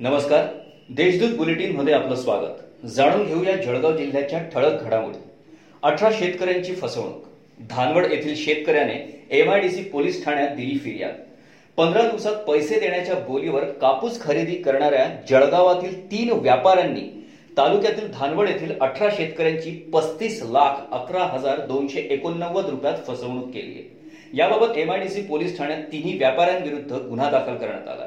नमस्कार. देशदूत बुलेटिनमध्ये आपलं स्वागत. जाणून घेऊया जळगाव जिल्ह्याच्या ठळक घडामोडी. अठरा शेतकऱ्यांची फसवणूक. धानवड येथील शेतकऱ्याने एमआयडीसी पोलीस ठाण्यात दिली फिर्याद. पंधरा दिवसात पैसे देण्याच्या बोलीवर कापूस खरेदी करणाऱ्या जळगावातील तीन व्यापाऱ्यांनी तालुक्यातील धानवड येथील अठरा शेतकऱ्यांची पस्तीस लाख अकरा हजार दोनशे एकोणनव्वद रुपयात फसवणूक केली आहे. याबाबत एमआयडीसी पोलीस ठाण्यात तिन्ही व्यापाऱ्यांविरुद्ध गुन्हा दाखल करण्यात आला.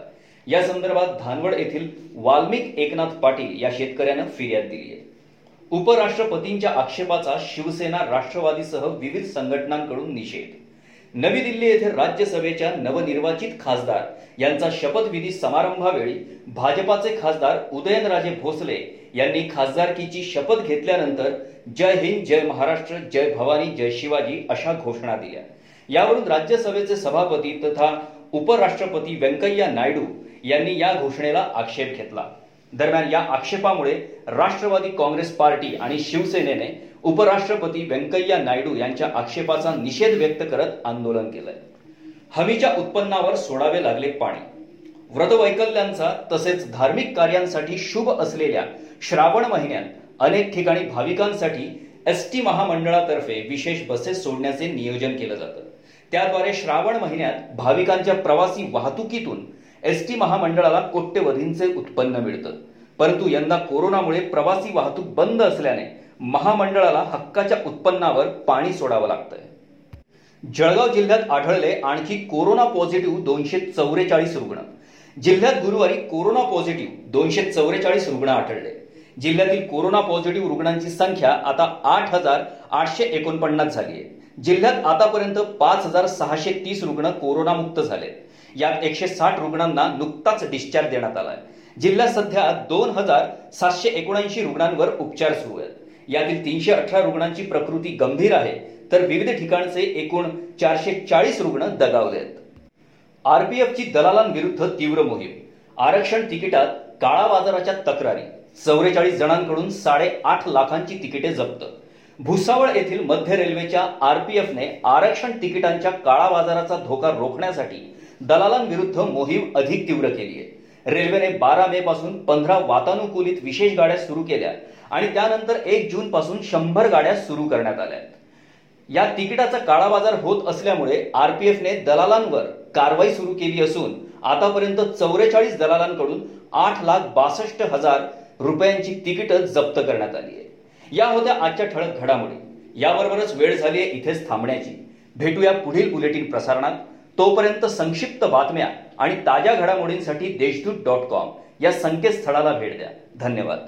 या संदर्भात धानवड येथील वाल्मिक एकनाथ पाटील या शेतकऱ्यानं फिर्याद दिली आहे. उपराष्ट्रपतींच्या आक्षेपाचा शिवसेना राष्ट्रवादीसह विविध संघटनांकडून निषेध. नवी दिल्ली येथे राज्यसभेच्या नवनिर्वाचित खासदार यांचा शपथविधी समारंभावेळी भाजपाचे खासदार उदयनराजे भोसले यांनी खासदारकीची शपथ घेतल्यानंतर जय हिंद जय महाराष्ट्र जय भवानी जय शिवाजी अशा घोषणा दिल्या. यावरून राज्यसभेचे सभापती तथा उपराष्ट्रपती व्यंकय्या नायडू यांनी या घोषणेला आक्षेप घेतला. दरम्यान या आक्षेपामुळे राष्ट्रवादी काँग्रेस पार्टी आणि शिवसेनेने उपराष्ट्रपती व्यंकय्या नायडू यांच्या आक्षेपाचा निषेध व्यक्त करत आंदोलन केलंय. हमीच्या उत्पन्नावर सोडावे लागले पाणी. व्रतवैकल्यांचा तसेच धार्मिक कार्यांसाठी शुभ असलेल्या श्रावण महिन्यात अनेक ठिकाणी भाविकांसाठी एस टी महामंडळातर्फे विशेष बसेस सोडण्याचे नियोजन केलं जातं. त्याद्वारे श्रावण महिन्यात भाविकांच्या प्रवासी वाहतुकीतून एस टी महामंडळाला कोट्यवधींचे उत्पन्न मिळतं. परंतु यंदा कोरोनामुळे प्रवासी वाहतूक बंद असल्याने महामंडळाला हक्काच्या उत्पन्नावर पाणी सोडावं लागतंय. जळगाव जिल्ह्यात आढळले आणखी कोरोना पॉझिटिव्ह दोनशे चौवेचाळीस रुग्ण. जिल्ह्यात गुरुवारी कोरोना पॉझिटिव्ह दोनशे चौवेचाळीस रुग्ण आढळले. जिल्ह्यातील कोरोना पॉझिटिव्ह रुग्णांची संख्या आता आठ हजार आठशे एकोणपन्नास झाली आहे. जिल्ह्यात आतापर्यंत पाच हजार सहाशे तीस रुग्ण कोरोनामुक्त झाले. यात एकशे साठ रुग्णांना नुकताच डिस्चार्ज देण्यात आलाय. जिल्ह्यात सध्या दोन हजार सातशे एकोणऐंशी रुग्णांवर उपचार सुरू आहेत. यातील तीनशे अठरा रुग्णांची प्रकृती गंभीर आहे तर विविध ठिकाणचे एकूण चारशे चाळीस रुग्ण दगावले आहेत. आरपीएफची दलालांविरुद्ध तीव्र मोहीम. आरक्षण तिकिटात काळा बाजाराच्या तक्रारी. चौवेचाळीस जणांकडून साडेआठ लाखांची तिकिटे जप्त. भुसावळ येथील मध्य रेल्वेच्या आरपीएफने आरक्षण तिकिटांच्या काळा बाजाराचा धोका रोखण्यासाठी दलालांविरुद्ध मोहीम अधिक तीव्र केली आहे. रेल्वेने बारा मे पासून पंधरा वातानुकूलित विशेष गाड्या सुरू केल्या आणि त्यानंतर एक जून पासून शंभर गाड्या सुरू करण्यात आल्या. या तिकिटाचा काळा बाजार होत असल्यामुळे आरपीएफने दलालांवर कारवाई सुरू केली असून आतापर्यंत चौवेचाळीस दलालांकडून आठ लाख बासष्ट हजार रुपयांची तिकीटं जप्त करण्यात आली आहे या होत्या आजच्या ठळक घडामोडी. याबरोबरच वेळ झाली आहे इथेच थांबण्याची. भेटूया पुढील बुलेटिन प्रसारणात. तोपर्यंत संक्षिप्त बातम्या आणि ताज्या घडामोडींसाठी देशदूत डॉट कॉम या संकेतस्थळाला भेट द्या. धन्यवाद.